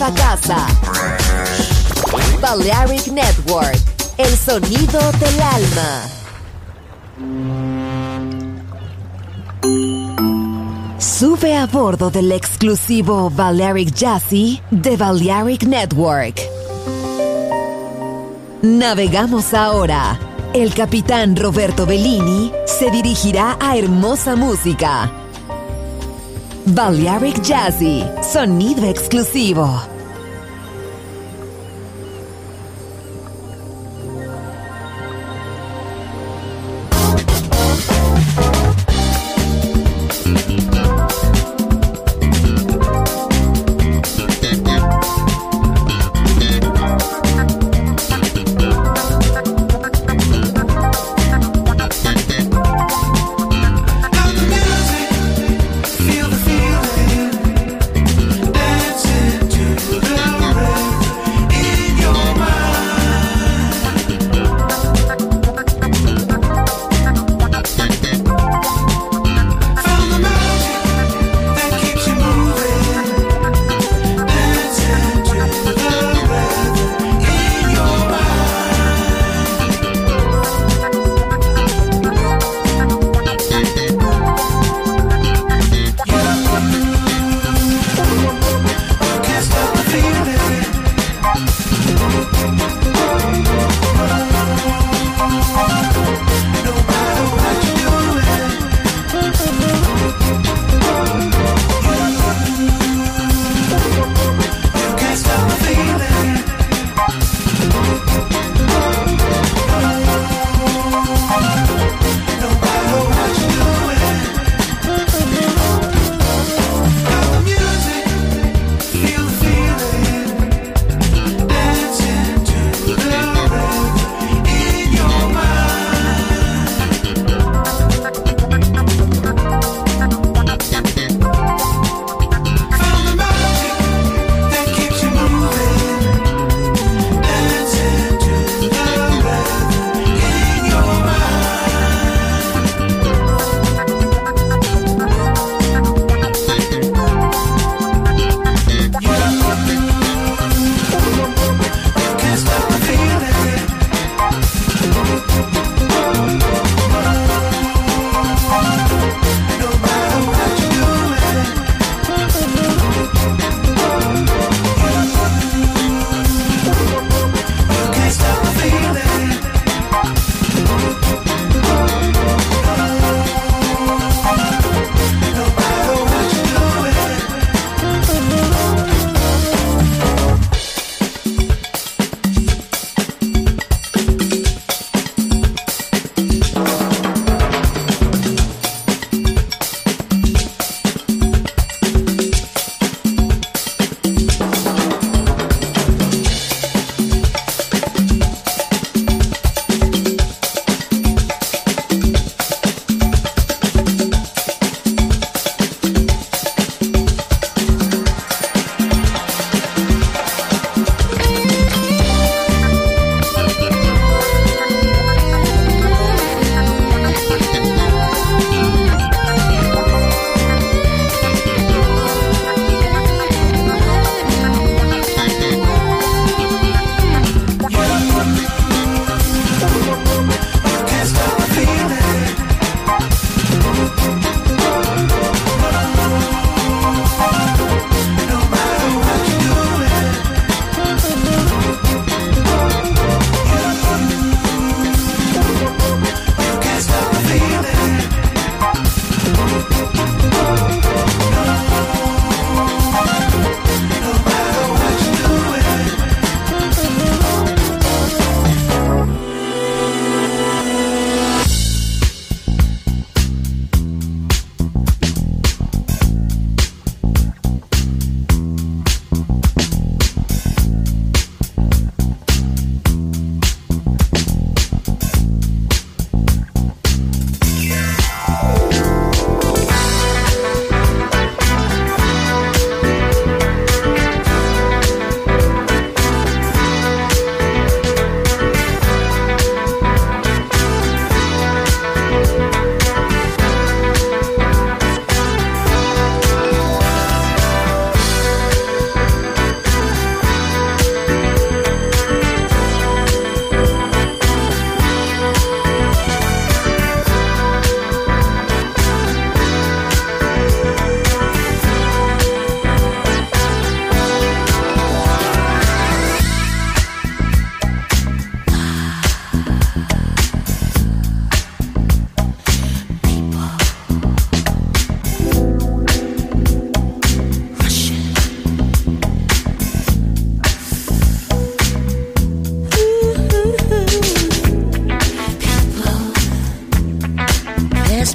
nueva casa. Balearic Network, el sonido del alma. Sube a bordo del exclusivo Balearic Jazzy de Balearic Network. Navegamos ahora. El capitán Roberto Bellini se dirigirá a hermosa música. Balearic Jazzy, sonido exclusivo.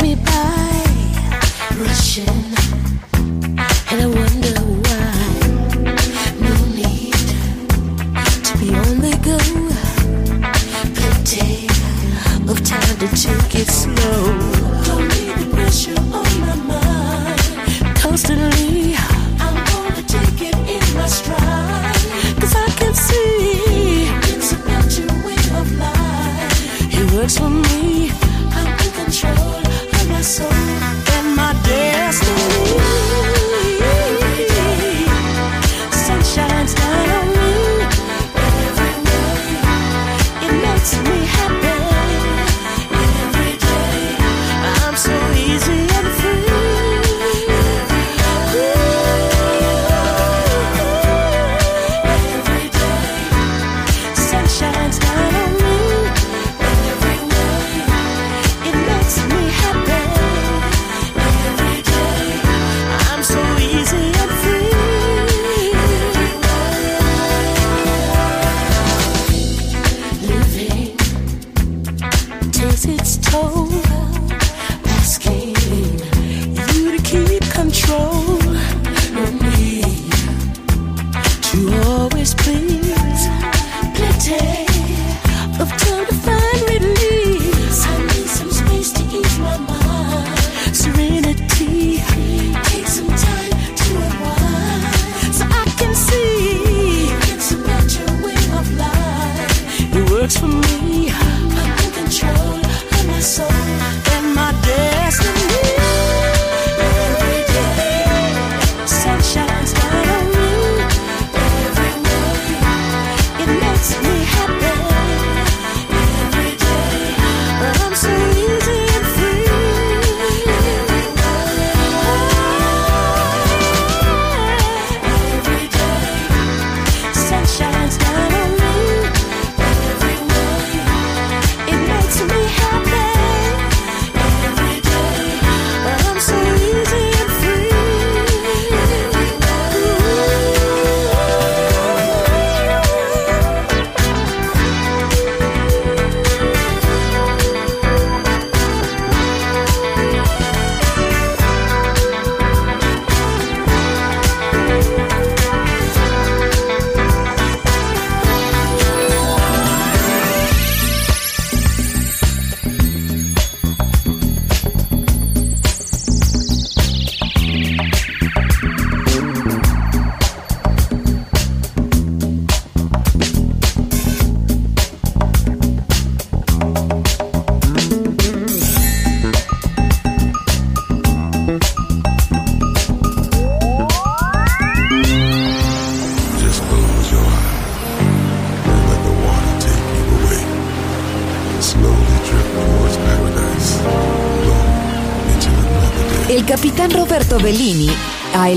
me by.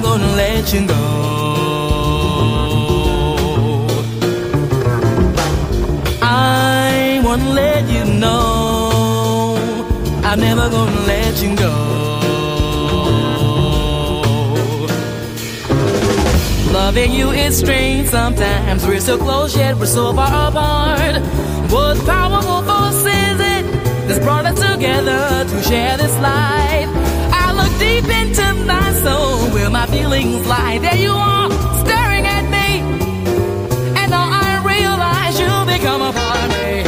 Let you go. I wanna let you know I'm never gonna let you go. Loving you is strange sometimes. We're so close yet we're so far apart. What powerful force is it that's brought us together to share this life? Deep into my soul where my feelings lie. There you are, staring at me. And now I realize you become a part of me.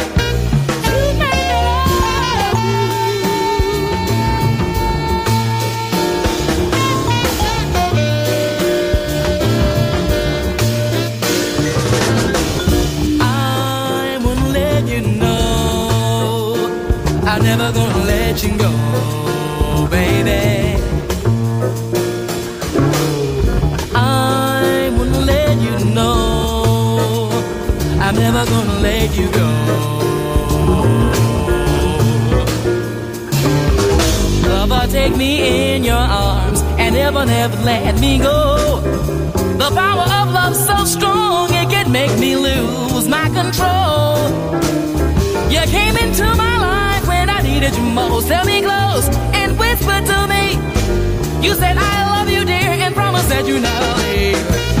I won't let you know. I'm never gonna let you go, never gonna let you go. Lover, take me in your arms and never never, let me go. The power of love so strong, it can make me lose my control. You came into my life when I needed you most. Held me close and whispered to me. You said, I love you, dear, and promised that you'd never leave.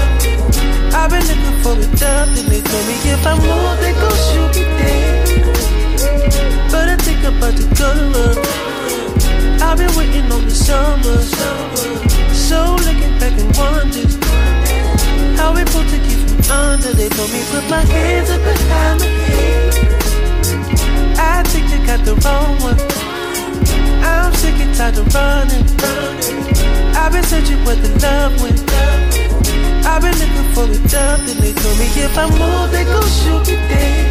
I've been looking for the dove, and they told me if I move, they gon' shoot me dead. But I think I'm about to go to work. I've been waiting on the summer, so looking back and wondering how we put to keep from under. They told me put my hands up behind my head. I think they got the wrong one. I'm sick and tired of running. I've been searching where the love went. I've been looking for a dove, and they told me if I move, they gon' shoot me dead.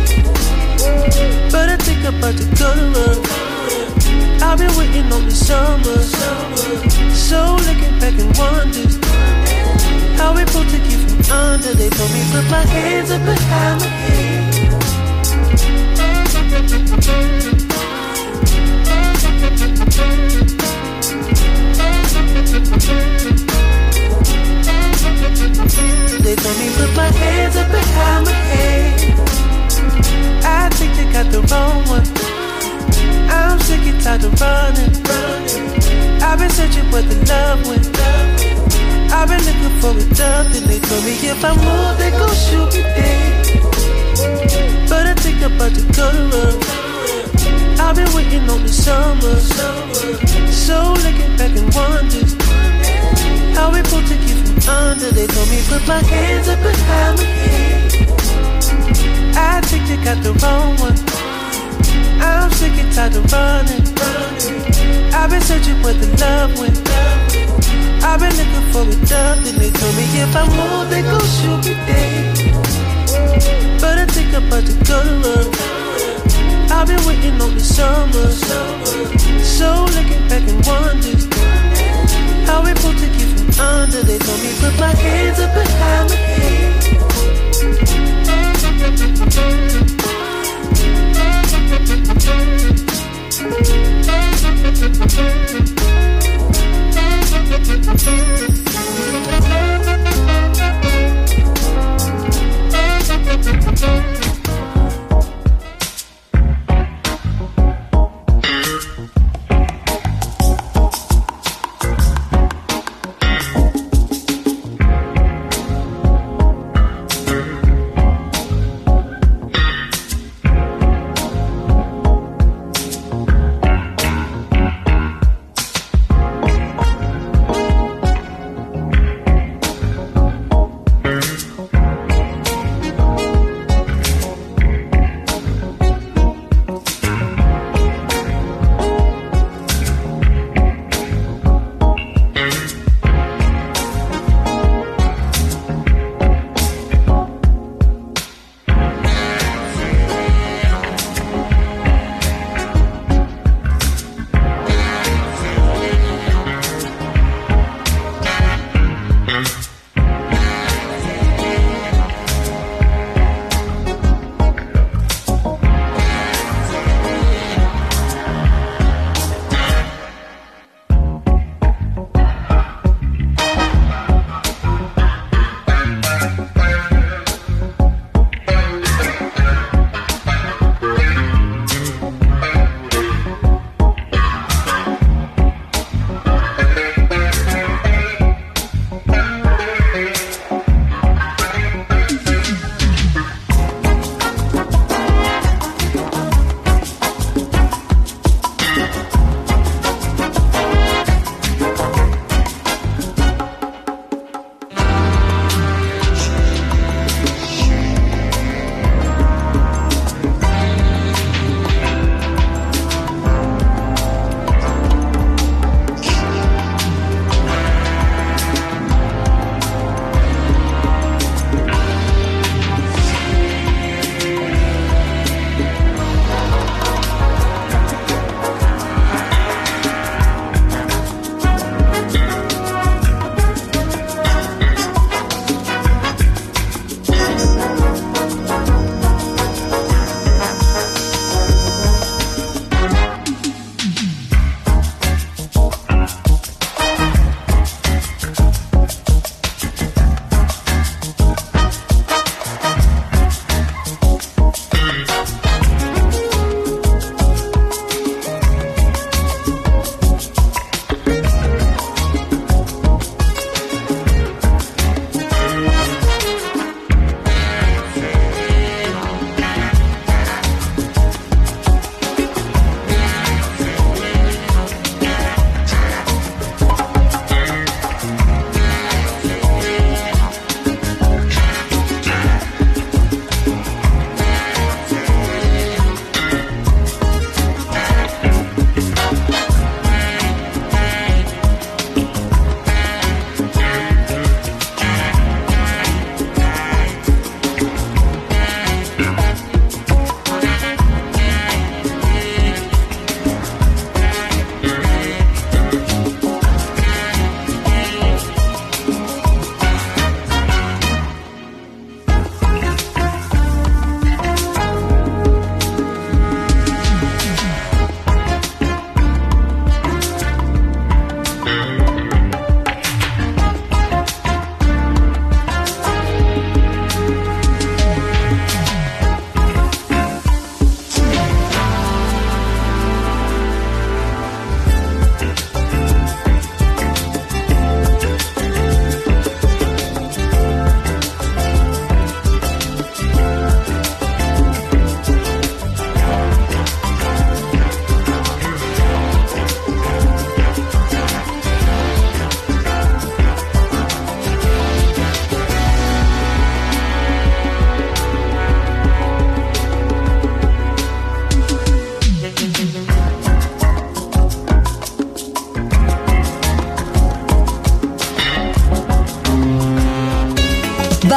But I think I'm about to go to work. I've been waiting on the summer, so looking back and wondering how we put to keep from under. They told me put my hands up behind my head. They told me put my hands up behind my head. I think they got the wrong one. I'm sick and tired of running. I've been searching where the love went. I've been looking for a dove, and they told me if I move, they gon' shoot me dead. But I think I'm about to go to work. I've been waiting on the summer, so looking back and wondering how we put to keep under. They told me put my hands up behind my head. I think they got the wrong one. I'm sick and tired of running. I've been searching for the love went. I've been looking for dove, and they told me if I move, they gon' shoot me dead. But I think I'm about to go to. I've been waiting on the summer, so looking back and wondering how we put to from under. They told me put my hands up behind my head.